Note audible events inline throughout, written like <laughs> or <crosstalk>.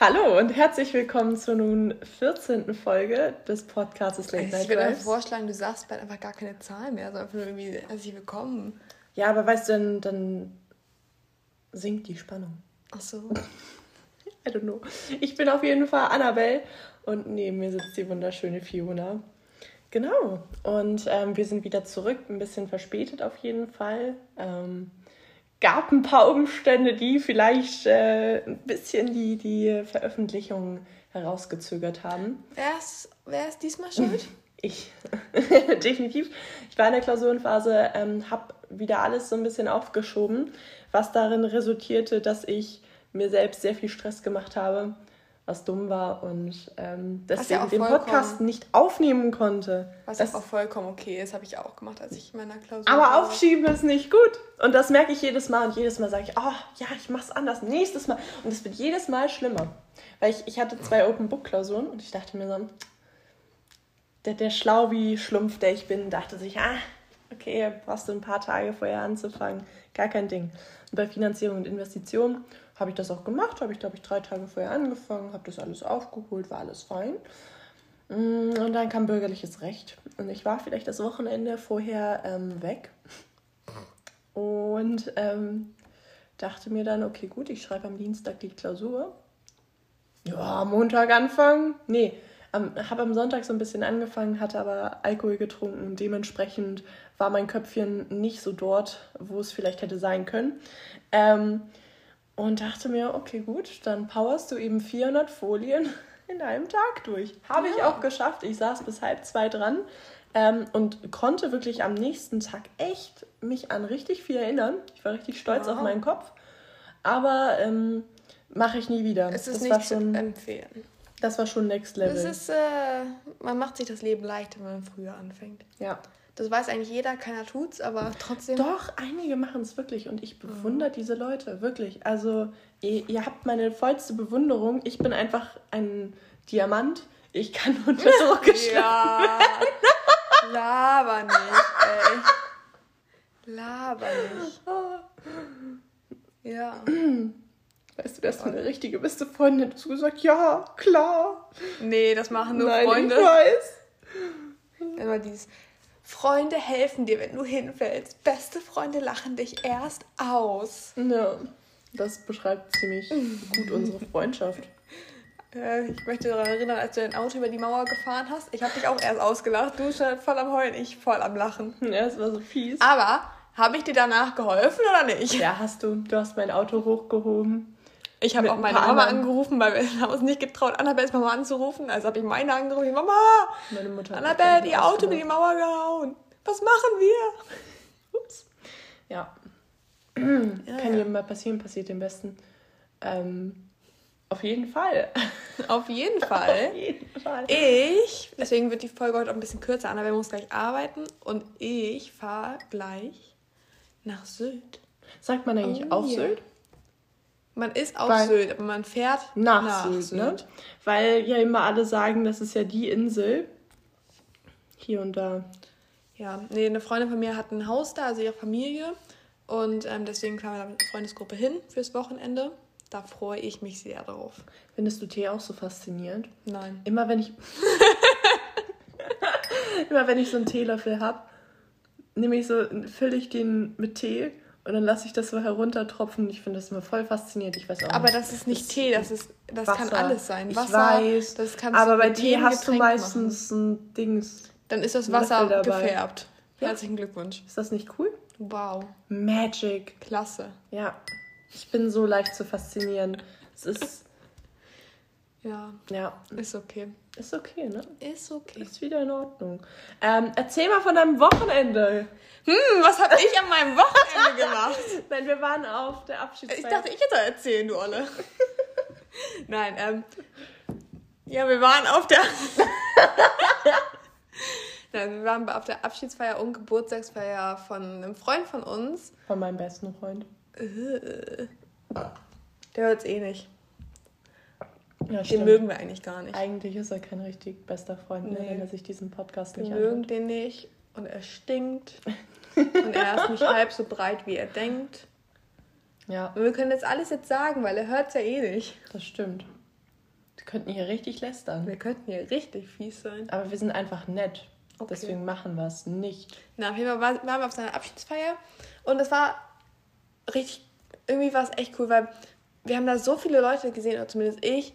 Hallo und herzlich willkommen zur nun 14. Folge des Podcasts Late also Night Ich würde vorschlagen, du sagst bald einfach gar keine Zahlen mehr, sondern einfach nur irgendwie herzlich willkommen. Ja, aber weißt du, dann, dann sinkt die Spannung. Ach so. <laughs> I don't know. Ich bin auf jeden Fall Annabelle und neben mir sitzt die wunderschöne Fiona. Genau. Und ähm, wir sind wieder zurück, ein bisschen verspätet auf jeden Fall. Ähm, gab ein paar Umstände, die vielleicht äh, ein bisschen die, die Veröffentlichung herausgezögert haben. Wer ist, wer ist diesmal schuld? <laughs> Ich, <laughs> definitiv. Ich war in der Klausurenphase, ähm, habe wieder alles so ein bisschen aufgeschoben, was darin resultierte, dass ich mir selbst sehr viel Stress gemacht habe, was dumm war und ähm, ja deswegen auch den Podcast nicht aufnehmen konnte. Was Das- auch vollkommen okay ist, habe ich auch gemacht, als ich in meiner Klausur aber war. aufschieben ist nicht gut. Und das merke ich jedes Mal. Und jedes Mal sage ich, oh ja, ich mach's anders. Nächstes Mal. Und es wird jedes Mal schlimmer. Weil ich, ich hatte zwei Open Book Klausuren und ich dachte mir so, der, der schlau wie Schlumpf, der ich bin, dachte sich, ah, okay, brauchst du ein paar Tage vorher anzufangen. Gar kein Ding. Und bei Finanzierung und Investition habe ich das auch gemacht. Habe ich, glaube ich, drei Tage vorher angefangen, habe das alles aufgeholt, war alles fein. Mm, Und dann kam bürgerliches Recht. Und ich war vielleicht das Wochenende vorher ähm, weg. Und ähm, dachte mir dann, okay, gut, ich schreibe am Dienstag die Klausur. Ja, Montag anfangen. Nee, habe am Sonntag so ein bisschen angefangen, hatte aber Alkohol getrunken. Dementsprechend war mein Köpfchen nicht so dort, wo es vielleicht hätte sein können. Ähm, und dachte mir, okay, gut, dann powerst du eben 400 Folien <laughs> in einem Tag durch. Habe ich Ja. auch geschafft. Ich saß bis halb zwei dran ähm, und konnte wirklich am nächsten Tag echt mich an richtig viel erinnern. Ich war richtig stolz Wow. auf meinen Kopf. Aber ähm, mache ich nie wieder. Es ist das, war nicht zu schon, empfehlen. das war schon Next Level. Es ist, äh, man macht sich das Leben leichter, wenn man früher anfängt. ja. Das weiß eigentlich jeder, keiner tut's, aber trotzdem. Doch, einige machen es wirklich und ich bewundere diese Leute, wirklich. Also, ihr, ihr habt meine vollste Bewunderung. Ich bin einfach ein Diamant. Ich kann <laughs> unter Druck geschlagen. Ja. Laber nicht, ey. Laber nicht. Ja. Weißt du, das ist eine richtige beste Freundin. Hast du gesagt, ja, klar. Nee, das machen nur Nein, Freunde. ich weiß. Immer dieses Freunde helfen dir, wenn du hinfällst. Beste Freunde lachen dich erst aus. Ja, das beschreibt ziemlich gut unsere Freundschaft. <laughs> Äh, Ich möchte daran erinnern, als du dein Auto über die Mauer gefahren hast. Ich habe dich auch erst ausgelacht. Du schon voll am Heulen, ich voll am Lachen. Ja, es war so fies. Aber habe ich dir danach geholfen oder nicht? Ja, hast du. Du hast mein Auto hochgehoben. Ich habe Mit auch ein meine Mama anderen. angerufen, weil wir <laughs> haben uns nicht getraut, Annabelles Mama anzurufen. Also habe ich meine angerufen. Mama, Meine Mutter Annabelle, die Auto über die Mauer gehauen. Was machen wir? <laughs> Ups. Ja, <clears throat> Ja, kann ja. jedem mal passieren, passiert dem Besten. Ähm, auf jeden Fall. <laughs> Auf jeden Fall. Auf jeden Fall. Ich, deswegen wird die Folge heute auch ein bisschen kürzer. Annabelle muss gleich arbeiten und ich fahre gleich nach Sylt. Sagt man eigentlich Oh, auf ja. Sylt? Man ist auf Weil- Sylt, aber man fährt Nach, Sylt, ne? Weil ja immer alle sagen, das ist ja die Insel. Hier und da. Ja, nee, eine Freundin von mir hat ein Haus da, also ihre Familie. Und ähm, deswegen fahren wir da mit einer Freundesgruppe hin fürs Wochenende. Da freue ich mich sehr drauf. Findest du Tee auch so faszinierend? Nein. Immer wenn ich. <laughs> immer wenn ich so einen Teelöffel habe, nehme ich so, fülle ich den mit Tee und dann lasse ich das so heruntertropfen. Ich finde das immer voll faszinierend. Ich weiß auch Aber nicht. das ist nicht Tee, das ist, das kann Wasser. alles sein. Ich Wasser, weiß. das kannst Aber du bei Tee hast du Getränk meistens ein Dings. Machen. Dann ist das Wasser gefärbt. Ja. Herzlichen Glückwunsch. Ist das nicht cool? Wow, Magic. klasse. Ja. Ich bin so leicht zu faszinieren. Es ist. Ja, Ja, ist okay. ist okay, ne? Ist okay. Ist wieder in Ordnung. Ähm, erzähl mal von deinem Wochenende. Hm, was habe ich an meinem Wochenende <laughs> gemacht? Nein, wir waren auf der Ich Abschiedsfeier. dachte, ich hätte erzählen, du Olle. <laughs> Nein, ähm. Ja, wir waren auf der. <laughs> Nein, wir waren auf der Abschiedsfeier und Geburtstagsfeier von einem Freund von uns. Von meinem besten Freund. Äh, Der hört's eh nicht. Ja, Den stimmt. mögen wir eigentlich gar nicht. Eigentlich ist er kein richtig bester Freund, ne, Nee. wenn er sich diesen Podcast Wir nicht mögen anhört. den nicht und er stinkt. <laughs> und er ist nicht halb so breit, wie er denkt. Ja, Und wir können jetzt alles jetzt sagen, weil er hört's ja eh nicht. das stimmt. Wir könnten hier richtig lästern. Wir könnten hier richtig fies sein. Aber wir sind einfach nett. Deswegen machen wir es nicht. Na, auf jeden Fall war, waren wir auf seiner Abschiedsfeier und es war richtig, irgendwie war es echt cool, weil wir haben da so viele Leute gesehen, oder zumindest ich,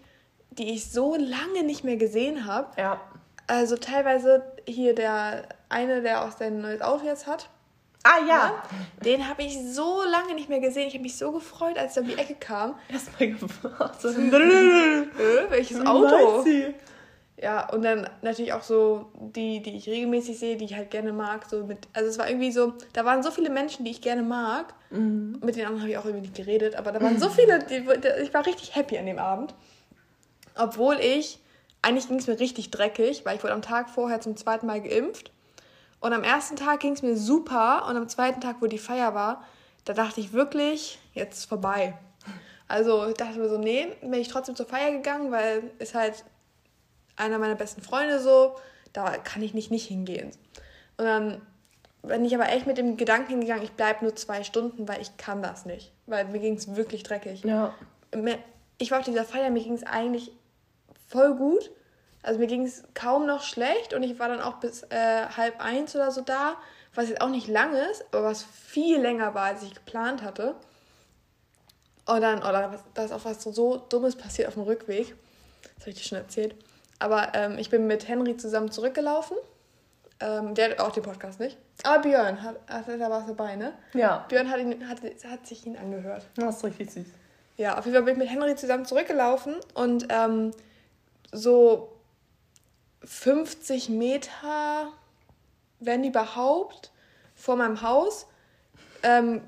die ich so lange nicht mehr gesehen habe. Ja. Also teilweise hier der eine, der auch sein neues Auto jetzt hat. Ah ja. Den habe ich so lange nicht mehr gesehen. Ich habe mich so gefreut, als er um die Ecke kam. Erstmal gefragt. So, <laughs> Äh, welches Auto? Ja, und dann natürlich auch so die, die ich regelmäßig sehe, die ich halt gerne mag. So mit, also es war irgendwie so, da waren so viele Menschen, die ich gerne mag. Mit den anderen habe ich auch irgendwie nicht geredet, aber da waren so viele, die, ich war richtig happy an dem Abend. Obwohl ich, eigentlich ging es mir richtig dreckig, weil ich wurde am Tag vorher zum zweiten Mal geimpft. Und am ersten Tag ging es mir super und am zweiten Tag, wo die Feier war, da dachte ich wirklich, jetzt ist vorbei. Also ich dachte mir so, nee, bin ich trotzdem zur Feier gegangen, weil ist halt einer meiner besten Freunde so, da kann ich nicht nicht hingehen. Und dann bin ich aber echt mit dem Gedanken hingegangen, ich bleibe nur zwei Stunden, weil ich kann das nicht. Weil mir ging es wirklich dreckig. Ja. Ich war auf dieser Feier, mir ging es eigentlich voll gut. Also mir ging es kaum noch schlecht und ich war dann auch bis äh, halb eins oder so da, was jetzt auch nicht lang ist, aber was viel länger war, als ich geplant hatte. Und dann, oder da ist auch was so, so Dummes passiert auf dem Rückweg. Das habe ich dir schon erzählt. Aber ähm, ich bin mit Henry zusammen zurückgelaufen. Ähm, der hat auch den Podcast nicht. Aber Björn, hat, hat, da war es dabei, ne? Ja. Björn hat, ihn, hat, hat sich ihn angehört. Das ist richtig süß. Ja, auf jeden Fall bin ich mit Henry zusammen zurückgelaufen und ähm, so 50 Meter, wenn überhaupt, vor meinem Haus ähm,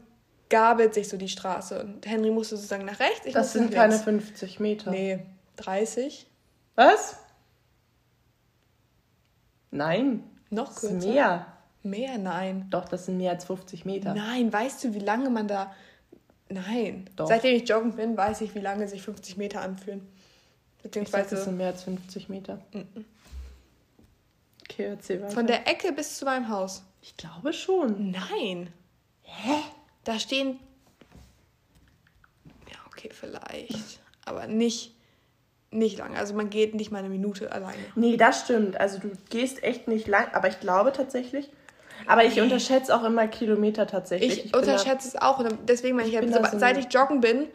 gabelt sich so die Straße. Und Henry musste sozusagen nach rechts. Ich Das sind keine links. 50 Meter. Nee, 30. Was? Nein. Noch Das ist kürzer. mehr. Mehr, nein. Doch, das sind mehr als 50 Meter. Nein, weißt du, wie lange man da. Nein. Doch. Seitdem ich joggen bin, weiß ich, wie lange sich 50 Meter anfühlen. Ich sag, Beziehungsweise das sind mehr als 50 Meter. Okay, erzähl weiter. von der Ecke bis zu meinem Haus. ich glaube schon. Nein. Hä? Da stehen. Ja, okay, vielleicht. Aber nicht, nicht lange. Also man geht nicht mal eine Minute alleine. Nee, das stimmt. Also du gehst echt nicht lang, aber ich glaube tatsächlich. Aber ich unterschätze auch immer Kilometer tatsächlich. Ich, da- unterschätze es auch. Deswegen, wenn ich, so, da so seit eine- ich joggen bin,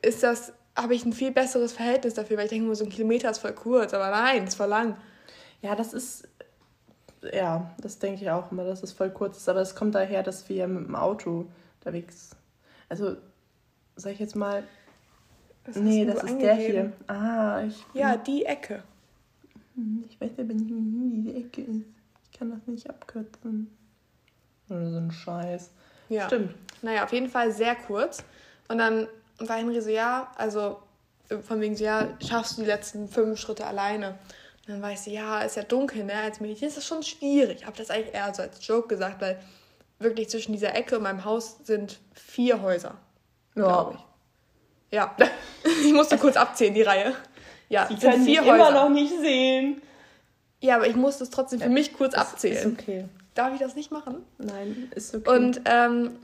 ist das, habe ich ein viel besseres Verhältnis dafür, weil ich denke, nur so ein Kilometer ist voll kurz. Aber nein, ist voll lang. Ja, das ist. Ja, das denke ich auch immer, dass es voll kurz ist. Aber es kommt daher, dass wir mit dem Auto unterwegs. Also, sag ich jetzt mal. Was nee, das ist der angegeben? hier. Ah, ich. Ja, die Ecke. Ich weiß aber nicht, wie die Ecke ist. Ich kann das nicht abkürzen. Oder so ein Scheiß. Ja. Stimmt. Naja, auf jeden Fall sehr kurz. Und dann war Henry so, ja, also äh, von wegen so, ja, schaffst du die letzten fünf Schritte alleine? Und dann war ich so, ja, ist ja dunkel, ne? Als Mädchen ist das schon schwierig. Ich habe das eigentlich eher so als Joke gesagt, weil wirklich zwischen dieser Ecke und meinem Haus sind vier Häuser, glaube ich. Ja, <laughs> ich musste kurz abzählen, die Reihe. Ja, Die sind können vier Häuser. immer noch nicht sehen. Ja, aber ich musste es trotzdem für mich kurz Ist abzählen. okay. Darf ich das nicht machen? Nein, ist okay. Und ähm,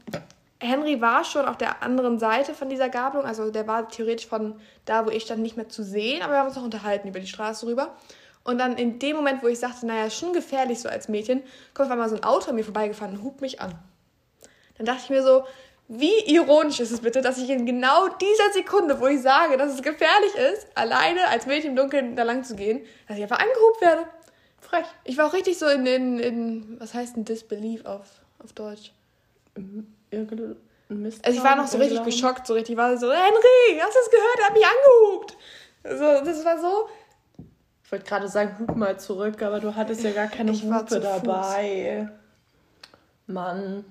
Henry war schon auf der anderen Seite von dieser Gabelung, also der war theoretisch von da, wo ich stand, nicht mehr zu sehen, aber wir haben uns noch unterhalten über die Straße rüber. Und dann in dem Moment, wo ich sagte, naja, schon gefährlich so als Mädchen, kommt auf einmal so ein Auto an mir vorbeigefahren und hupt mich an. Dann dachte ich mir so, wie ironisch ist es bitte, dass ich in genau dieser Sekunde, wo ich sage, dass es gefährlich ist, alleine als Mädchen im Dunkeln da lang zu gehen, dass ich einfach angehupt werde. Frech. Ich war auch richtig so in, in, in was heißt denn Disbelief auf, auf Deutsch? Irgendein Mist. Also ich war noch so richtig geschockt, so richtig, war so, Henry, hast du es gehört? Er hat mich angehupt. So, das war so. Ich wollte gerade sagen, hup mal zurück, aber du hattest ja gar keine Ich Hupe zu Fuß. dabei. Mann,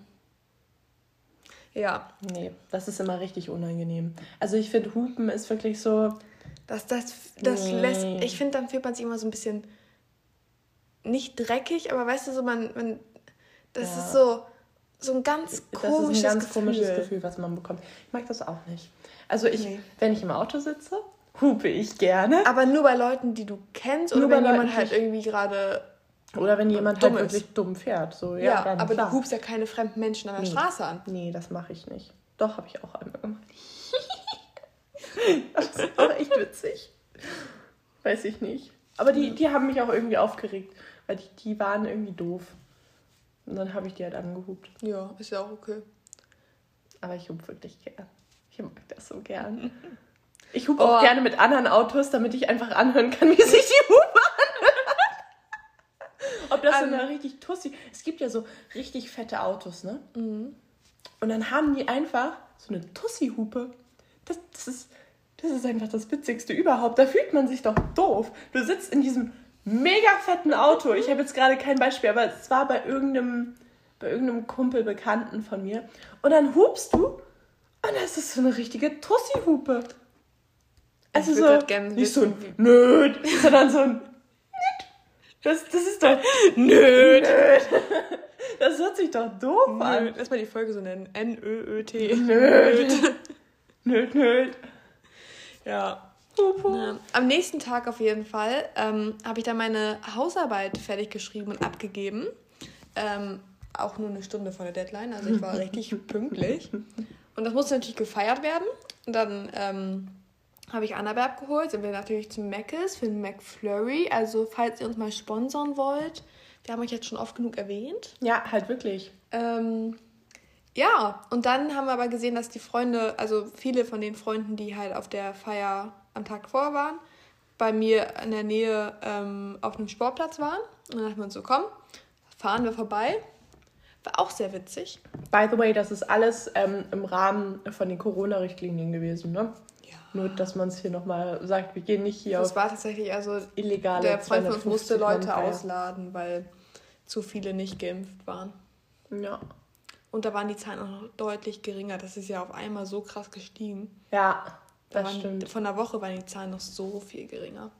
Ja, nee, das ist immer richtig unangenehm. Also ich finde, Hupen ist wirklich so, das, das, das Nee. lässt, ich finde, dann fühlt man sich immer so ein bisschen nicht dreckig, aber weißt du, so man, man das Ja. ist so, so ein ganz das komisches ist ein ganz Gefühl. komisches Gefühl, was man bekommt. Ich mag das auch nicht. Also ich, Nee. wenn ich im Auto sitze, hupe ich gerne. Aber nur bei Leuten, die du kennst oder Nur bei wenn jemand Leuten, halt die- irgendwie gerade, Oder wenn jemand dumm halt ist. wirklich dumm fährt. So, ja, ja, aber klar. du hupst ja keine fremden Menschen an der Nee. Straße an. Nee, das mache ich nicht. Doch, habe ich auch einmal gemacht. <laughs> das ist auch echt witzig. Weiß ich nicht. Aber die, die haben mich auch irgendwie aufgeregt, weil die, die waren irgendwie doof. Und dann habe ich die halt angehupt. Ja, ist ja auch okay. Aber ich hupe wirklich gern. Ich mag das so gern. <laughs> Ich hupe auch Oh. gerne mit anderen Autos, damit ich einfach anhören kann, wie sich die Hupe anhört. Ob das so eine richtig Tussi... Es gibt ja so richtig fette Autos, ne? Und dann haben die einfach so eine Tussi-Hupe. Das, das, ist, das ist einfach das Witzigste überhaupt. Da fühlt man sich doch doof. Du sitzt in diesem mega fetten Auto. Ich habe jetzt gerade kein Beispiel, aber es war bei irgendeinem, bei irgendeinem Kumpel, Bekannten von mir. Und dann hupst du und das ist so eine richtige Tussi-Hupe. Also so, gern nicht so wissen, ein Nöd, sondern so ein Nöd. Das, das ist doch Nöd. Nöd. Das hört sich doch doof an. Nöd. Lass mal die Folge so nennen. N-Ö-Ö-T. Nöd. Nöd, nöd. Ja. Ja. Am nächsten Tag auf jeden Fall ähm, habe ich dann meine Hausarbeit fertig geschrieben und abgegeben. Ähm, auch nur eine Stunde vor der Deadline, also ich war <laughs> richtig pünktlich. Und das musste natürlich gefeiert werden. Und dann ähm, habe ich Annabelle abgeholt, sind wir natürlich zum Mc's für den McFlurry. Also falls ihr uns mal sponsern wollt, wir haben euch jetzt schon oft genug erwähnt. Ja, halt wirklich. Ähm, ja, und dann haben wir aber gesehen, dass die Freunde, also viele von den Freunden, die halt auf der Feier am Tag vorher waren, bei mir in der Nähe ähm, auf einem Sportplatz waren. Und dann dachten wir uns so, komm, fahren wir vorbei. War auch sehr witzig. By the way, das ist alles ähm, im Rahmen von den Corona-Richtlinien gewesen, ne? Ja. Nur, dass man es hier nochmal sagt, wir gehen nicht hier Das auf war tatsächlich, also illegale der Freund von uns 250 musste Leute Feier. ausladen, weil zu viele nicht geimpft waren. Ja. Und da waren die Zahlen auch noch deutlich geringer. Das ist ja auf einmal so krass gestiegen. Ja, Da das waren. Von der Woche waren die Zahlen noch so viel geringer.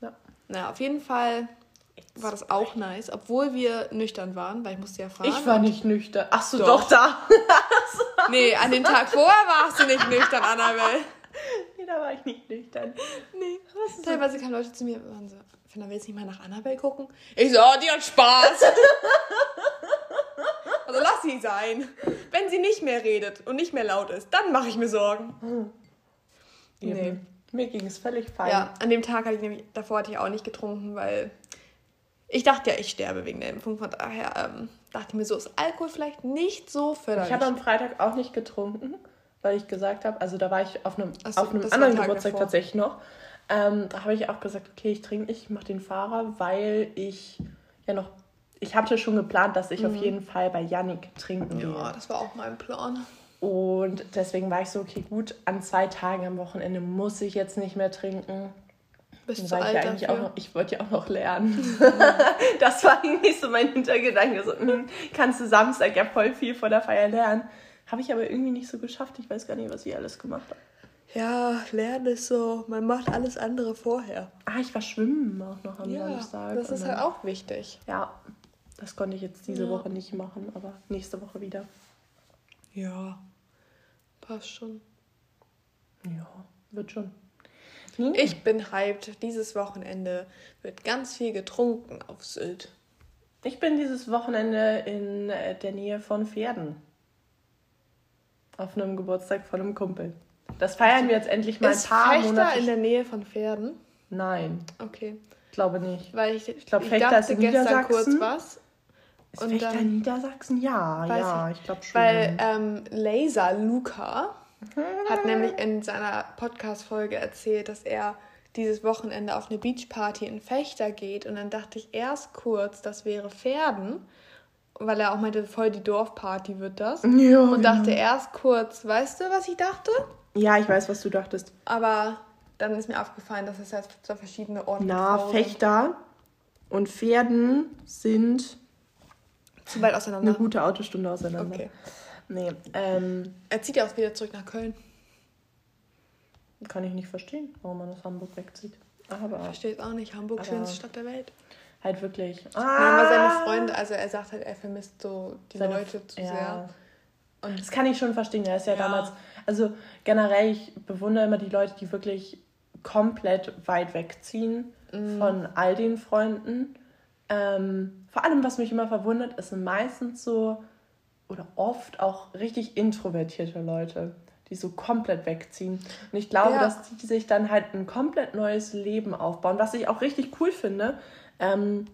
Ja. Na, auf jeden Fall war das auch nice, obwohl wir nüchtern waren, weil ich musste ja fahren. Ich war nicht nüchtern. Ach so, Doch. doch, da. <laughs> Nee, an dem Tag vorher warst du nicht nüchtern, Annabelle. nee, da war ich nicht nüchtern. Nee. Teilweise kamen Leute zu mir und waren so, Finna, willst du nicht mal nach Annabelle gucken? Ich so, oh, die hat Spaß. <laughs> also lass sie sein. Wenn sie nicht mehr redet und nicht mehr laut ist, dann mache ich mir Sorgen. Eben. Nee. Mir ging es völlig fein. Ja, an dem Tag hatte ich nämlich, davor hatte ich auch nicht getrunken, weil ich dachte ja, ich sterbe wegen der Impfung. Von daher ähm, dachte ich mir so, ist Alkohol vielleicht nicht so förderlich. Ich habe am Freitag auch nicht getrunken, weil ich gesagt habe, also da war ich auf einem, so, auf einem anderen der Tag Geburtstag davor. tatsächlich noch. Ähm, da habe ich auch gesagt, okay, ich trinke nicht, ich mache den Fahrer, weil ich ja noch, ich hatte schon geplant, dass ich auf jeden Fall bei Yannick trinken gehe. Mhm. ja, das war auch mein Plan. Und deswegen war ich so, okay, gut, an zwei Tagen am Wochenende muss ich jetzt nicht mehr trinken. Bist du Weil ich alt ja noch, ich wollte ja auch noch lernen. <laughs> das war eigentlich so mein Hintergedanke. So, hm, kannst du Samstag ja voll viel vor der Feier lernen. Habe ich aber irgendwie nicht so geschafft. Ich weiß gar nicht, was ich alles gemacht habe. Ja, Lernen ist so, man macht alles andere vorher. Ah, ich war schwimmen auch noch am Ja, Samstag. das ist dann- halt auch wichtig. Ja, das konnte ich jetzt diese Ja. Woche nicht machen, aber nächste Woche wieder. Ja, passt schon. Ja, wird schon. Ich bin hyped. Dieses Wochenende wird ganz viel getrunken auf Sylt. Ich bin dieses Wochenende in äh, der Nähe von Pferden. Auf einem Geburtstag von einem Kumpel. Das feiern wir jetzt endlich mal ist ein paar Fechter Monate. in der Nähe von Pferden? Nein, Okay. glaube nicht. Weil ich, ich, glaub, Fechter ist dachte in gestern kurz was. Ist Und Fechter dann- Niedersachsen? Ja, ja, ich. ich glaube schon. Weil ähm, Laser Luca hat nämlich in seiner Podcast-Folge erzählt, dass er dieses Wochenende auf eine Beachparty in Fechter geht. Und dann dachte ich erst kurz, das wäre Pferden, weil er auch meinte, voll die Dorfparty wird das. ja, Und dachte erst kurz, weißt du, was ich dachte? ja, ich weiß, was du dachtest. Aber dann ist mir aufgefallen, dass es jetzt zwei verschiedene Orte Na, sind. Fechter und Pferden sind Zu weit eine auseinander. gute Autostunde auseinander. Okay. Nee, ähm, Er zieht ja auch wieder zurück nach Köln. kann ich nicht verstehen, warum man aus Hamburg wegzieht. Aber Verstehe es auch nicht. Hamburg, schönste Stadt der Welt. halt wirklich. Nein, aber seine Ah. Freunde, also er sagt halt, er vermisst so die Seine- Leute zu ja. sehr. Und Das kann ich schon verstehen. Er ist ja, Ja. damals. Also generell, ich bewundere immer die Leute, die wirklich komplett weit wegziehen Mhm. von all den Freunden. Ähm, vor allem, was mich immer verwundert, ist sind meistens so oder oft auch richtig introvertierte Leute, die so komplett wegziehen. Und ich glaube, Ja. dass die sich dann halt ein komplett neues Leben aufbauen, was ich auch richtig cool finde. Ähm,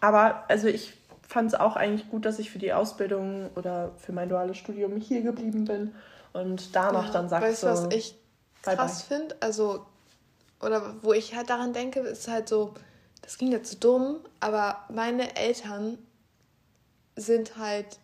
aber also ich fand es auch eigentlich gut, dass ich für die Ausbildung oder für mein duales Studium hier geblieben bin und danach Ja, dann sagst Weißt du, was ich bye krass finde? Also, oder wo ich halt daran denke, ist halt so, das klingt jetzt so dumm, aber meine Eltern sind halt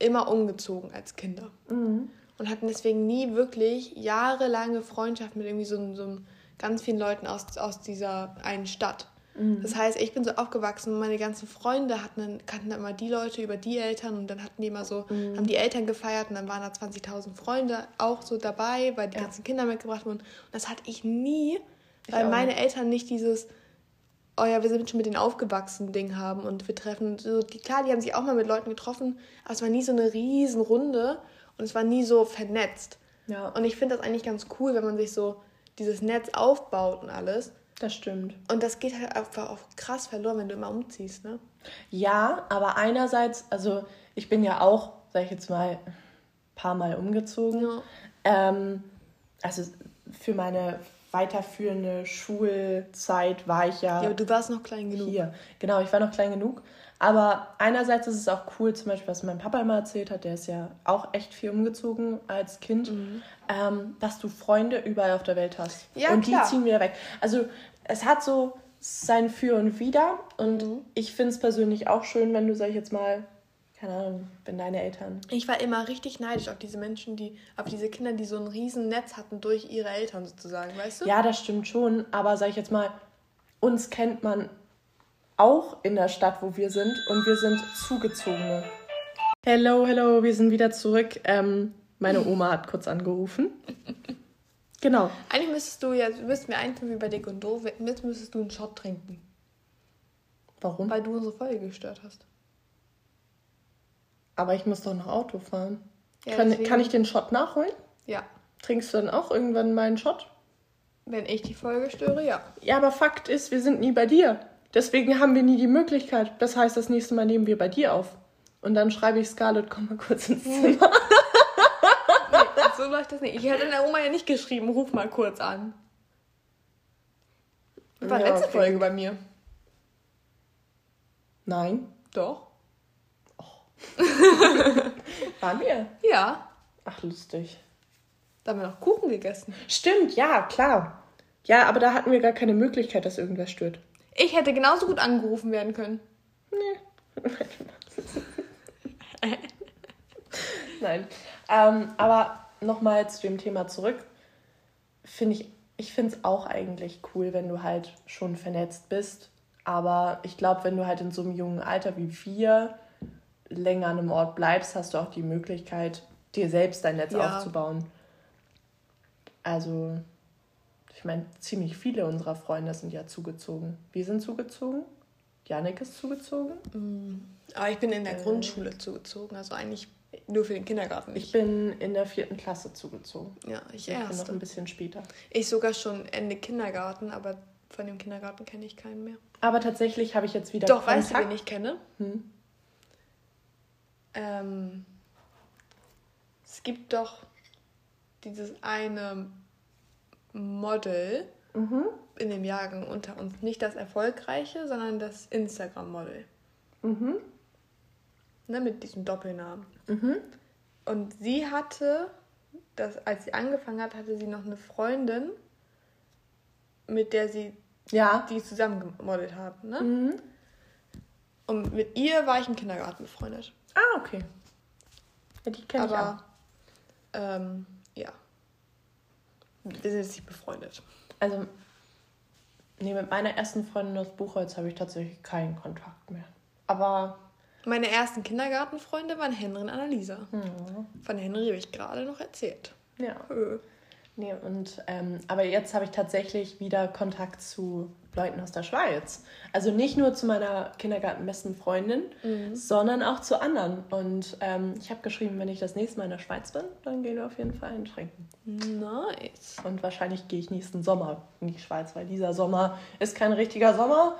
immer umgezogen als Kinder. Mhm. Und hatten deswegen nie wirklich jahrelange Freundschaft mit irgendwie so, so ganz vielen Leuten aus, aus dieser einen Stadt. Mhm. Das heißt, ich bin so aufgewachsen und meine ganzen Freunde hatten kannten dann immer die Leute über die Eltern und dann hatten die immer so, Mhm. haben die Eltern gefeiert und dann waren da 20.000 Freunde auch so dabei, weil die Ja. ganzen Kinder mitgebracht wurden. Und das hatte ich nie, Ich weil auch meine. Eltern nicht dieses, oh ja, wir sind schon mit denen aufgewachsen Ding haben und wir treffen so, die, klar, die haben sich auch mal mit Leuten getroffen, aber es war nie so eine riesen Runde und es war nie so vernetzt. Ja, Und ich finde das eigentlich ganz cool, wenn man sich so dieses Netz aufbaut und alles. das stimmt. Und das geht halt einfach auch krass verloren, wenn du immer umziehst, ne? Ja, aber einerseits, also ich bin ja auch, sag ich jetzt mal, ein paar Mal umgezogen. Ja. Ähm, also für meine weiterführende Schulzeit war ich ja, Ja, du warst noch klein genug. hier. Genau, ich war noch klein genug. Aber einerseits ist es auch cool, zum Beispiel, was mein Papa immer erzählt hat, der ist ja auch echt viel umgezogen als Kind, Mhm. ähm, dass du Freunde überall auf der Welt hast. Ja, und klar. die ziehen wieder weg. Also es hat so sein Für und Wider. Und Mhm. ich finde es persönlich auch schön, wenn du, sag ich jetzt mal, keine Ahnung, wenn deine Eltern. Ich war immer richtig neidisch auf diese Menschen, die, auf diese Kinder, die so ein riesen Netz hatten durch ihre Eltern sozusagen, weißt du? Ja, das stimmt schon, aber sag ich jetzt mal, uns kennt man auch in der Stadt, wo wir sind und wir sind Zugezogene. Hello, hello, wir sind wieder zurück. Ähm, meine Oma hat kurz angerufen. <laughs> Genau. Eigentlich müsstest du ja, müssten wir einfach wie bei Dick und Doof, jetzt müsstest du einen Shot trinken, Warum? weil du unsere Folge gestört hast. Aber ich muss doch noch Auto fahren. Ja, kann, deswegen- kann ich den Shot nachholen? Ja. Trinkst du dann auch irgendwann meinen Shot? Wenn ich die Folge störe, ja. Ja, aber Fakt ist, wir sind nie bei dir. Deswegen haben wir nie die Möglichkeit. Das heißt, das nächste Mal nehmen wir bei dir auf. Und dann schreibe ich Scarlett, komm mal kurz ins Zimmer. <laughs> Nee, so läuft das nicht. Ich hätte der Oma ja nicht geschrieben, ruf mal kurz an. War Ja, letzte okay. Folge bei mir. Nein. Doch. <laughs> Waren wir? Ja. Ach, lustig. Da haben wir noch Kuchen gegessen. Stimmt, ja, klar. Ja, aber da hatten wir gar keine Möglichkeit, dass irgendwas stört. Ich hätte genauso gut angerufen werden können. <laughs> Nein. Ähm, aber nochmal zu dem Thema zurück. Finde ich, ich finde es auch eigentlich cool, wenn du halt schon vernetzt bist. Aber ich glaube, wenn du halt in so einem jungen Alter wie wir länger an einem Ort bleibst, hast du auch die Möglichkeit, dir selbst dein Netz Ja. aufzubauen. Also, ich meine, ziemlich viele unserer Freunde sind ja zugezogen. Wir sind zugezogen. Janik ist zugezogen. Aber ich bin in der Grundschule zugezogen, also eigentlich nur für den Kindergarten. Ich bin in der vierten Klasse zugezogen. ja, ich Ich bin noch ein bisschen später. Ich sogar schon Ende Kindergarten, aber von dem Kindergarten kenne ich keinen mehr. Aber tatsächlich habe ich jetzt wieder Doch, weißt du, wen ich kenne? Hm. Ähm, es gibt doch dieses eine Model Mhm. in dem Jahrgang unter uns. Nicht das erfolgreiche, sondern das Instagram-Model. Mhm. Ne, mit diesem Doppelnamen. Mhm. Und sie hatte, das, als sie angefangen hat, hatte sie noch eine Freundin, mit der sie Ja. die zusammen gemodelt haben. Ne? Mhm. Und mit ihr war ich im Kindergarten befreundet. Ah, okay. Ja, die kenne ich auch. Ähm, ja. Wir sind jetzt nicht befreundet. Also, nee, mit meiner ersten Freundin aus Buchholz habe ich tatsächlich keinen Kontakt mehr. Aber, Meine ersten Kindergartenfreunde waren Henry und Annalisa. hm, Von Henry habe ich gerade noch erzählt. ja. Nee, und, ähm, aber jetzt habe ich tatsächlich wieder Kontakt zu Leuten aus der Schweiz. Also nicht nur zu meiner kindergartenbesten Freundin, sondern auch zu anderen. Und ähm, ich habe geschrieben, wenn ich das nächste Mal in der Schweiz bin, dann gehen wir auf jeden Fall einen trinken. Nice. Und wahrscheinlich gehe ich nächsten Sommer in die Schweiz, weil dieser Sommer ist kein richtiger Sommer.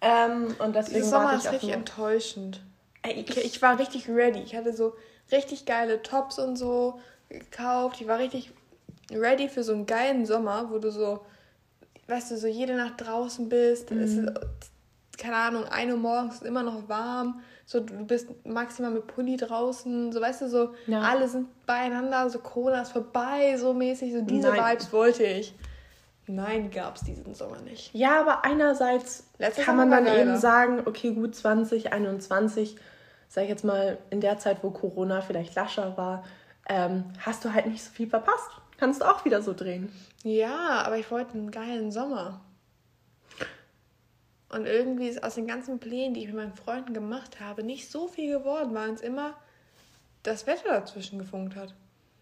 Ähm, und deswegen Dieser Sommer ist richtig enttäuschend. Ich, ich war richtig ready. Ich hatte so richtig geile Tops und so. gekauft. Ich war richtig ready für so einen geilen Sommer, wo du so, weißt du, so jede Nacht draußen bist. Mhm. Es ist, keine Ahnung, eine Uhr morgens ist immer noch warm. So, du bist maximal mit Pulli draußen. So, weißt du, so, ja. alle sind beieinander. So, Corona ist vorbei, so mäßig. So, diese Nein. Vibes wollte ich. Nein, gab es diesen Sommer nicht. Ja, aber einerseits Letztes kann man dann eben sagen, okay, gut, 2021, sag ich jetzt mal, in der Zeit, wo Corona vielleicht lascher war, ähm, hast du halt nicht so viel verpasst. Kannst du auch wieder so drehen. Ja, aber ich wollte einen geilen Sommer. Und irgendwie ist aus den ganzen Plänen, die ich mit meinen Freunden gemacht habe, nicht so viel geworden, weil uns immer das Wetter dazwischen gefunkt hat.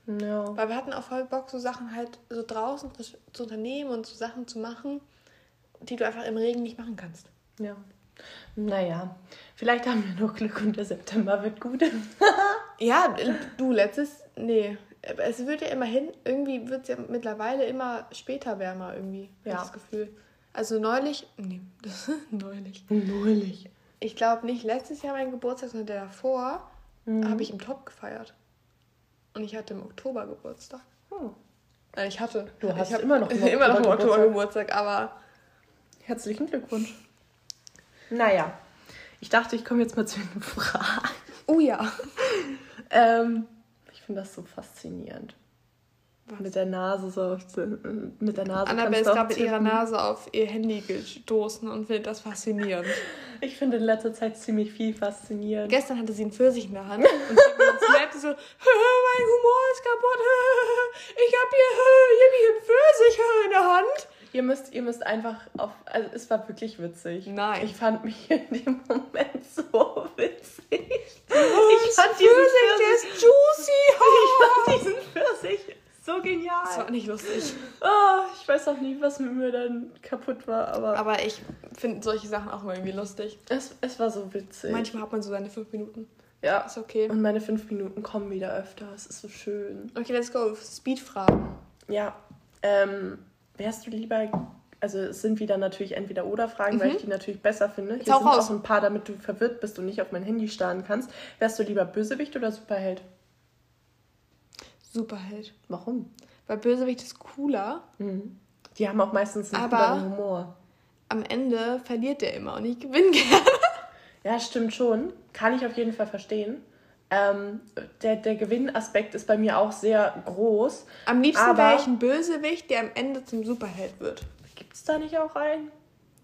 Ja. Weil wir hatten auch voll Bock, so Sachen halt so draußen zu unternehmen und so Sachen zu machen, die du einfach im Regen nicht machen kannst. Ja. Naja, vielleicht haben wir noch Glück und der September wird gut. <laughs> ja, du, letztes, nee, es wird ja immerhin, irgendwie wird es ja mittlerweile immer später wärmer irgendwie, ja. das Gefühl. Also neulich, nee, <laughs> neulich. Neulich. Ich glaube nicht letztes Jahr mein Geburtstag, sondern der davor, mhm. habe ich im Top gefeiert. Und ich hatte im Oktober Geburtstag. Hm. Nein, ich hatte. Du hast ich immer noch <laughs> im immer noch im Oktober Geburtstag, aber. Herzlichen Glückwunsch. Naja, ich dachte, ich komme jetzt mal zu den <laughs> Fragen. Oh ja. ähm, finde das so faszinierend. Was? Mit der Nase so. Mit der Nase. Annabelle ist gerade mit ihrer Nase auf ihr Handy gestoßen und findet das faszinierend. <laughs> Ich finde in letzter Zeit ziemlich viel faszinierend. Gestern hatte sie einen Pfirsich in der Hand und sie <laughs> so: Mein Humor ist kaputt. Ich habe hier, hier einen Pfirsich in der Hand. Ihr müsst, ihr müsst einfach auf. Also, es war wirklich witzig. Nein. Ich fand mich in dem <laughs> Moment so witzig. Oh, ich fand diesen Pfirsich, der ist juicy. Ich fand diesen Pfirsich so genial. Das war nicht lustig. Oh, ich weiß auch nie, was mit mir dann kaputt war, aber. Aber ich finde solche Sachen auch immer irgendwie lustig. Es, es war so witzig. Manchmal hat man so seine fünf Minuten. Ja. Ist okay. Und meine fünf Minuten kommen wieder öfter. Es ist so schön. Okay, let's go. Speedfragen. Ja. Ähm, wärst du lieber. Also es sind wieder natürlich entweder oder Fragen, mhm. weil ich die natürlich besser finde. Hier sind raus. auch ein paar, damit du verwirrt bist und nicht auf mein Handy starren kannst. Wärst du lieber Bösewicht oder Superheld? Superheld. Warum? Weil Bösewicht ist cooler. Mhm. Die haben auch meistens einen aber Humor. Am Ende verliert der immer und ich gewinne <laughs> gerne. Ja, stimmt schon. Kann ich auf jeden Fall verstehen. Ähm, der, der Gewinnaspekt ist bei mir auch sehr groß. Am liebsten wäre ich ein Bösewicht, der am Ende zum Superheld wird. Gibt es da nicht auch einen?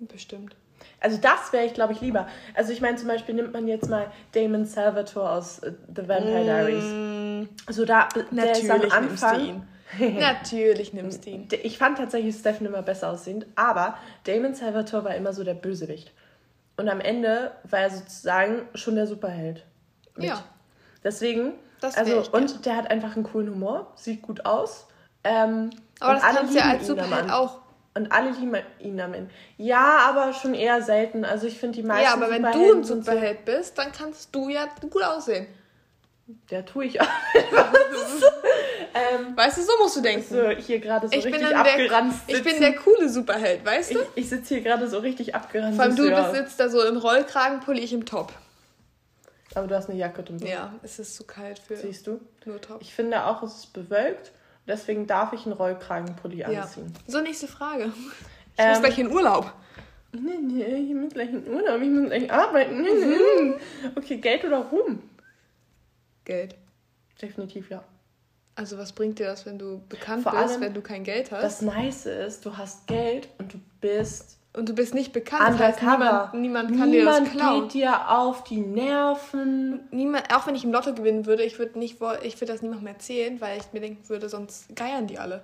Bestimmt. Also das wäre ich, glaube ich, lieber. Also ich meine, zum Beispiel nimmt man jetzt mal Damon Salvatore aus uh, The Vampire Diaries. Mm, so da, der ist am Anfang... <laughs> Natürlich nimmst du ihn. Ich fand tatsächlich Stephen immer besser aussehend, aber Damon Salvatore war immer so der Bösewicht. Und am Ende war er sozusagen schon der Superheld. Mit. Ja. Deswegen, das also, und der hat einfach einen coolen Humor, sieht gut aus. Ähm, aber das kannst du ja als Superheld auch und alle lieben ihn am Ende. Ja, aber schon eher selten. Also ich finde die meisten. Ja, aber wenn du ein Superheld bist, dann kannst du ja gut aussehen. Ja, tue ich auch. <laughs> <laughs> ähm, weißt du, so musst du denken. So, hier gerade so ich richtig abgeranzt. Der, ich bin der coole Superheld, weißt du? Ich, ich sitze hier gerade so richtig abgeranzt. Vor allem du ja. sitzt da so im Rollkragenpulli, ich im Top. Aber du hast eine Jacke drunter. Ja, es ist zu kalt für. Siehst du? Nur Top. Ich finde auch, es ist bewölkt. Deswegen darf ich einen Rollkragenpulli ja. anziehen. So, nächste Frage. Ich ähm, muss gleich in Urlaub. Nee, nee, ich muss gleich in Urlaub. Ich muss gleich arbeiten. Nee, nee. Mhm. Okay, Geld oder Ruhm? Geld. Definitiv ja. Also was bringt dir das, wenn du bekannt Vor bist, wenn du kein Geld hast? Das Nice ist, du hast Geld und du bist und du bist nicht bekannt. Das heißt, niemand, niemand kann niemand dir das klauen. geht dir auf die Nerven. Niemand, auch wenn ich im Lotto gewinnen würde, ich würde nicht, ich würde das niemandem erzählen, weil ich mir denken würde, sonst geiern die alle.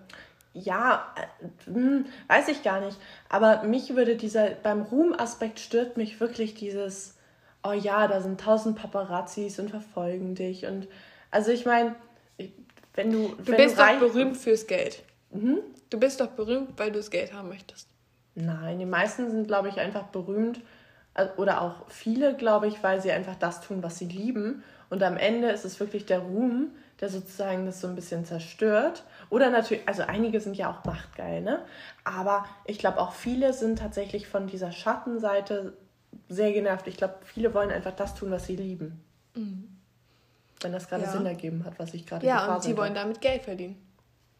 Ja, äh, hm, weiß ich gar nicht. Aber mich würde dieser, beim Ruhmaspekt stört mich wirklich dieses, oh ja, da sind tausend Paparazzis und verfolgen dich. Und also ich meine, wenn du. Du wenn bist du doch berühmt fürs Geld. Mhm. Du bist doch berühmt, weil du das Geld haben möchtest. Nein, die meisten sind, glaube ich, einfach berühmt äh, oder auch viele, glaube ich, weil sie einfach das tun, was sie lieben. Und am Ende ist es wirklich der Ruhm, der sozusagen das so ein bisschen zerstört. Oder natürlich, also einige sind ja auch machtgeil, ne? Aber ich glaube auch viele sind tatsächlich von dieser Schattenseite sehr genervt. Ich glaube, viele wollen einfach das tun, was sie lieben. Mhm. Wenn das gerade Ja. Sinn ergeben hat, was ich gerade Ja, und sie wollen habe. damit Geld verdienen.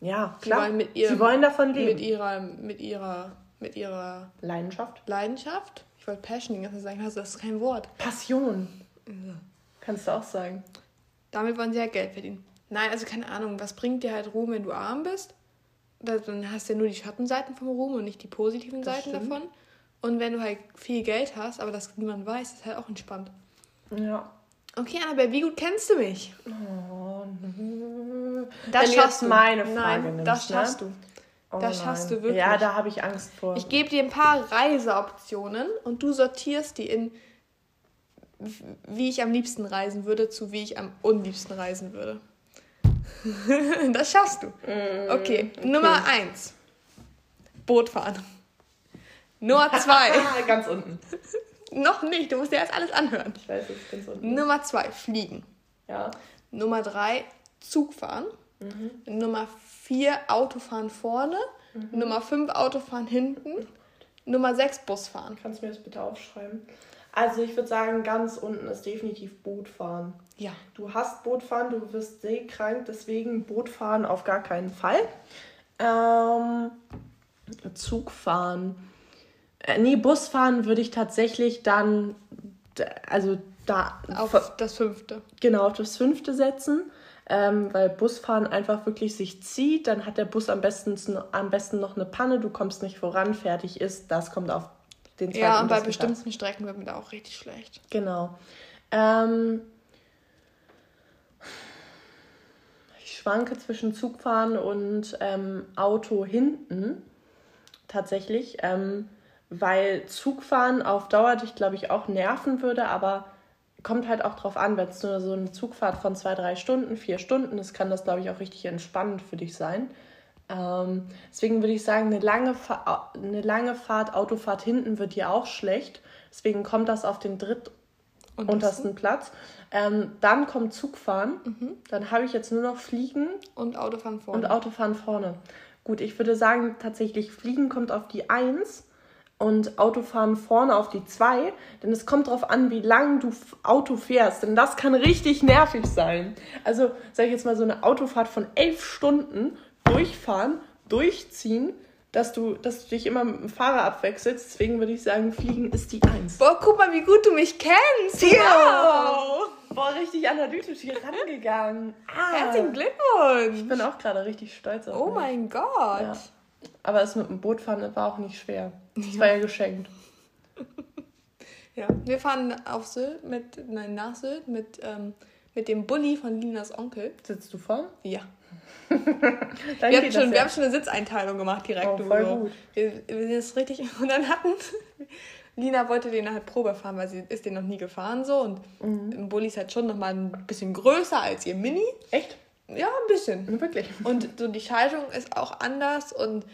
Ja, Sie klar. wollen mit ihrem, sie wollen davon leben. Mit ihrer, mit ihrer, mit ihrer Leidenschaft. Leidenschaft. Ich wollte Passion die ganze Zeit sagen, also das ist kein Wort. Passion. Kannst du auch sagen. Damit wollen sie halt Geld verdienen. Nein, also keine Ahnung, was bringt dir halt Ruhm, wenn du arm bist? Da- Dann hast du ja nur die Schattenseiten vom Ruhm und nicht die positiven Das Seiten stimmt. davon. Und wenn du halt viel Geld hast, aber das niemand weiß, ist halt auch entspannt. Ja. Okay, Annabelle, wie gut kennst du mich? Oh. Das Wenn schaffst du. meine Frage Nein, nimmst, das schaffst ne? du. Oh Das schaffst du wirklich. Ja, da habe ich Angst vor. Ich gebe dir ein paar Reiseoptionen und du sortierst die in, wie ich am liebsten reisen würde, zu wie ich am unliebsten reisen würde. <laughs> das schaffst du. Okay, Nummer eins. Boot fahren. Nummer <laughs> zwei. Ganz unten. Noch nicht, du musst dir erst alles anhören. Ich weiß es, ganz unten. Nummer zwei, fliegen. Ja. Nummer drei, Zug fahren. Nummer vier, Autofahren vorne. Nummer fünf, Autofahren hinten. Nummer sechs, Bus fahren. Kannst du mir das bitte aufschreiben? Also ich würde sagen, ganz unten ist definitiv Bootfahren. Ja. Du hast Bootfahren, du wirst seekrank, deswegen Bootfahren auf gar keinen Fall. Ähm, Zugfahren. Äh, nee, Busfahren würde ich tatsächlich dann, also da Auf das fünfte. genau auf das fünfte setzen, ähm, weil Busfahren einfach wirklich sich zieht. Dann hat der Bus am besten, am besten noch eine Panne, du kommst nicht voran, fertig ist. Das kommt auf den zweiten Ja, und bei besten Platz. bestimmten Strecken wird mir da auch richtig schlecht. Genau. Ähm, ich schwanke zwischen Zugfahren und ähm, Auto hinten tatsächlich, ähm, weil Zugfahren auf Dauer dich, glaube ich, auch nerven würde, aber kommt halt auch drauf an, wenn es nur so eine Zugfahrt von zwei, drei Stunden, vier Stunden ist, kann das, glaube ich, auch richtig entspannend für dich sein. Ähm, deswegen würde ich sagen, eine lange, Fa eine lange Fahrt, Autofahrt hinten wird dir auch schlecht. Deswegen kommt das auf den dritt Und untersten Platz. Ähm, dann kommt Zugfahren. Dann habe ich jetzt nur noch Fliegen Und Autofahren vorne. und Autofahren vorne. Gut, ich würde sagen, tatsächlich Fliegen kommt auf die 1 und Autofahren vorne auf die 2. Denn es kommt darauf an, wie lang du Auto fährst. Denn das kann richtig nervig sein. Also, sag ich jetzt mal, so eine Autofahrt von 11 Stunden durchfahren, durchziehen, dass du, dass du dich immer mit dem Fahrer abwechselst. Deswegen würde ich sagen, Fliegen ist die 1. Boah, guck mal, wie gut du mich kennst. Wow. Boah, richtig analytisch hier rangegangen. Ah, Herzlichen ich Glückwunsch. bin auch gerade richtig stolz auf Oh mich. mein Gott. Ja. Aber das mit dem Bootfahren war auch nicht schwer. Das war ja geschenkt. <laughs> Ja, wir fahren auf Sylt mit, nein, nach Sylt mit, ähm, mit dem Bulli von Linas Onkel. Sitzt du vorn? Ja. <laughs> Wir haben, schon, wir haben schon eine Sitzeinteilung gemacht direkt. Oh, voll so. gut. Wir, wir sind jetzt richtig. Und dann hatten. Lina wollte den halt Probe fahren, weil sie ist den noch nie gefahren so. Und Mhm. Bulli ist halt schon nochmal ein bisschen größer als ihr Mini. Echt? Ja, ein bisschen. Wirklich? Und so die Schaltung ist auch anders und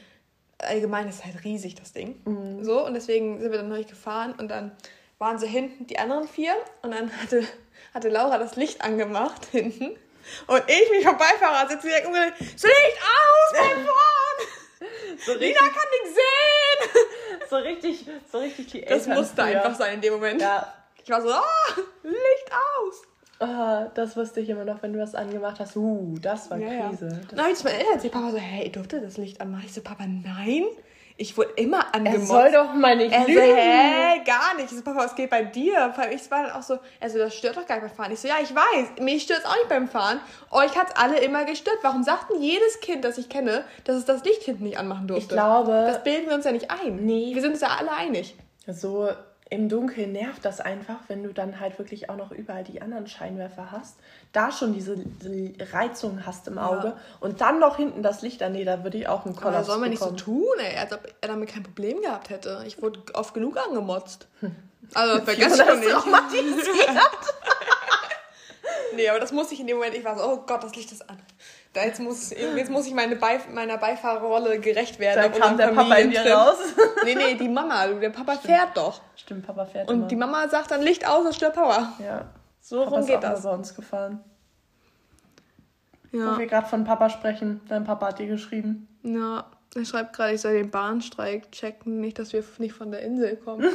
allgemein ist halt riesig das Ding. Mhm. So, und deswegen sind wir dann neulich gefahren und dann waren sie hinten die anderen vier und dann hatte, hatte Laura das Licht angemacht hinten und ich mich vom Beifahrersitz direkt umgedreht, das Licht aus beim <laughs> Fahren! So richtig, kann nichts sehen! <laughs> so richtig, so richtig die Das Eltern musste früher. einfach sein in dem Moment. Ja. Ich war so, ah, Licht aus! Ah, das wusste ich immer noch, wenn du das angemacht hast. Uh, das war Ja, ja. Krise. Dann habe ich Eltern erzählt, Papa so, hey, durfte das Licht anmachen? Ich so, Papa, nein. Ich wurde immer er angemotzt. soll doch mal nicht Er so, lügen. hä, gar nicht. Ich so, Papa, was geht bei dir? Vor allem, Ich war dann auch so, also das stört doch gar nicht beim Fahren. Ich so, ja, ich weiß, mich stört es auch nicht beim Fahren. Euch hat es alle immer gestört. Warum sagt denn jedes Kind, das ich kenne, dass es das Licht hinten nicht anmachen durfte? Ich glaube, Das bilden wir uns ja nicht ein. Nee. Wir sind uns ja alle einig. so im Dunkeln nervt das einfach, wenn du dann halt wirklich auch noch überall die anderen Scheinwerfer hast. Da schon diese Reizung hast im Auge und dann noch hinten das Licht an. Nee, da würde ich auch einen Aber Kollaps soll man nicht so tun, ey, als ob er damit kein Problem gehabt hätte. Ich wurde oft genug angemotzt. <laughs> Also, man schon das nicht. <laughs> Nee, aber das muss ich in dem Moment, ich war so, oh Gott, das Licht ist an. Da jetzt, muss, jetzt muss ich meine Beif meiner Beifahrerrolle gerecht werden. Da kam der Papa in dir raus. <laughs> Nee, nee, die Mama, du, der Papa fährt doch. Stimmt, Papa fährt Und immer. die Mama sagt dann Licht aus, das stört Papa. ja. So Papa rum geht das. bei uns gefahren. Wo Ja. wir gerade von Papa sprechen. Dein Papa hat dir geschrieben. ja, er schreibt gerade, ich soll den Bahnstreik checken, nicht, dass wir nicht von der Insel kommen. <laughs>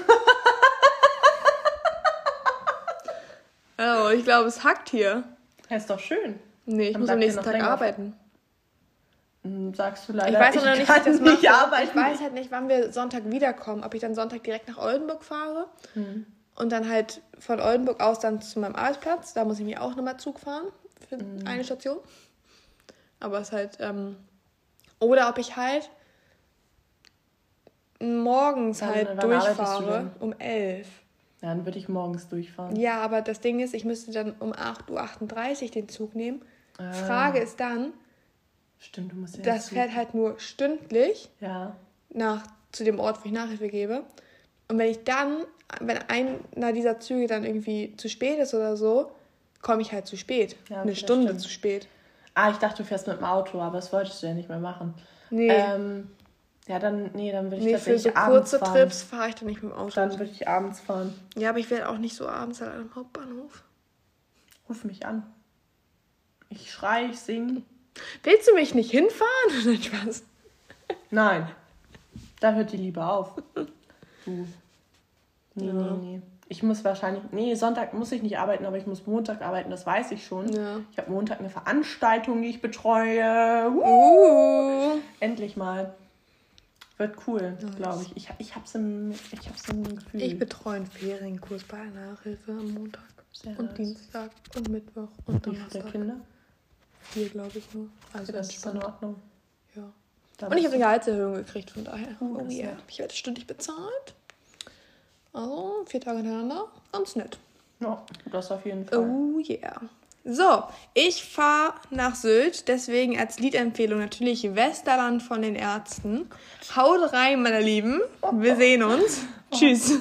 oh, ich glaube, es hackt hier. Ja, ist doch schön. Nee, ich Dann muss am nächsten Tag arbeiten. Hm, Sagst du leider, Ich weiß noch nicht, kann ich das nicht arbeiten. Ich weiß halt nicht, wann wir Sonntag wiederkommen. Ob ich dann Sonntag direkt nach Oldenburg fahre Hm. und dann halt von Oldenburg aus dann zu meinem Arbeitsplatz. Da muss ich mir auch nochmal Zug fahren für Hm. eine Station. Aber es ist halt. Ähm, oder ob ich halt morgens Wann- halt durchfahre um 11. Dann würde ich morgens durchfahren. Ja, aber das Ding ist, ich müsste dann um 8.38 Uhr den Zug nehmen. Ah. Frage ist dann, Stimmt, du musst ja das fährt halt nur stündlich. Ja. nach zu dem Ort, wo ich Nachhilfe gebe. Und wenn ich dann, wenn einer dieser Züge dann irgendwie zu spät ist oder so, komme ich halt zu spät. Ja, Eine Stunde stimmt. zu spät. Ah, ich dachte, du fährst mit dem Auto, aber das wolltest du ja nicht mehr machen. Nee, Ähm, ja, dann, nee, dann würde ich nee für tatsächlich so abends kurze fahren. Trips fahre ich dann nicht mit dem Auto. Dann würde ich abends fahren. ja, aber ich werde auch nicht so abends halt am Hauptbahnhof. Ruf mich an. Ich schrei, ich sing. Willst du mich nicht hinfahren? <laughs> Nein, Spaß. Nein. Da hört die Liebe auf. Du. Nee, Ja. nee, nee. Ich muss wahrscheinlich. Nee, Sonntag muss ich nicht arbeiten, aber ich muss Montag arbeiten, das weiß ich schon. Ja. Ich habe Montag eine Veranstaltung, die ich betreue. Uh, Uh. endlich mal. Wird cool, glaube ich. Ich, ich im, ich hab's im Gefühl. Ich betreue einen Ferienkurs bei Nachhilfe am Montag Sehr und nice. Dienstag und Mittwoch und Wie viele Donnerstag. Kinder? Vier, glaube ich nur. Also Das ist in. Ordnung. Ja. Da Und ich habe eine Gehaltstserhöhung gekriegt, von daher. Oh ist yeah. Ich werde stündlich bezahlt. Also, vier Tage hintereinander. Ganz nett. Ja, das auf jeden Fall. Oh yeah. So, ich fahre nach Sylt, deswegen als Liedempfehlung natürlich Westerland von den Ärzten. Haut rein, meine Lieben. Wir sehen uns. Tschüss.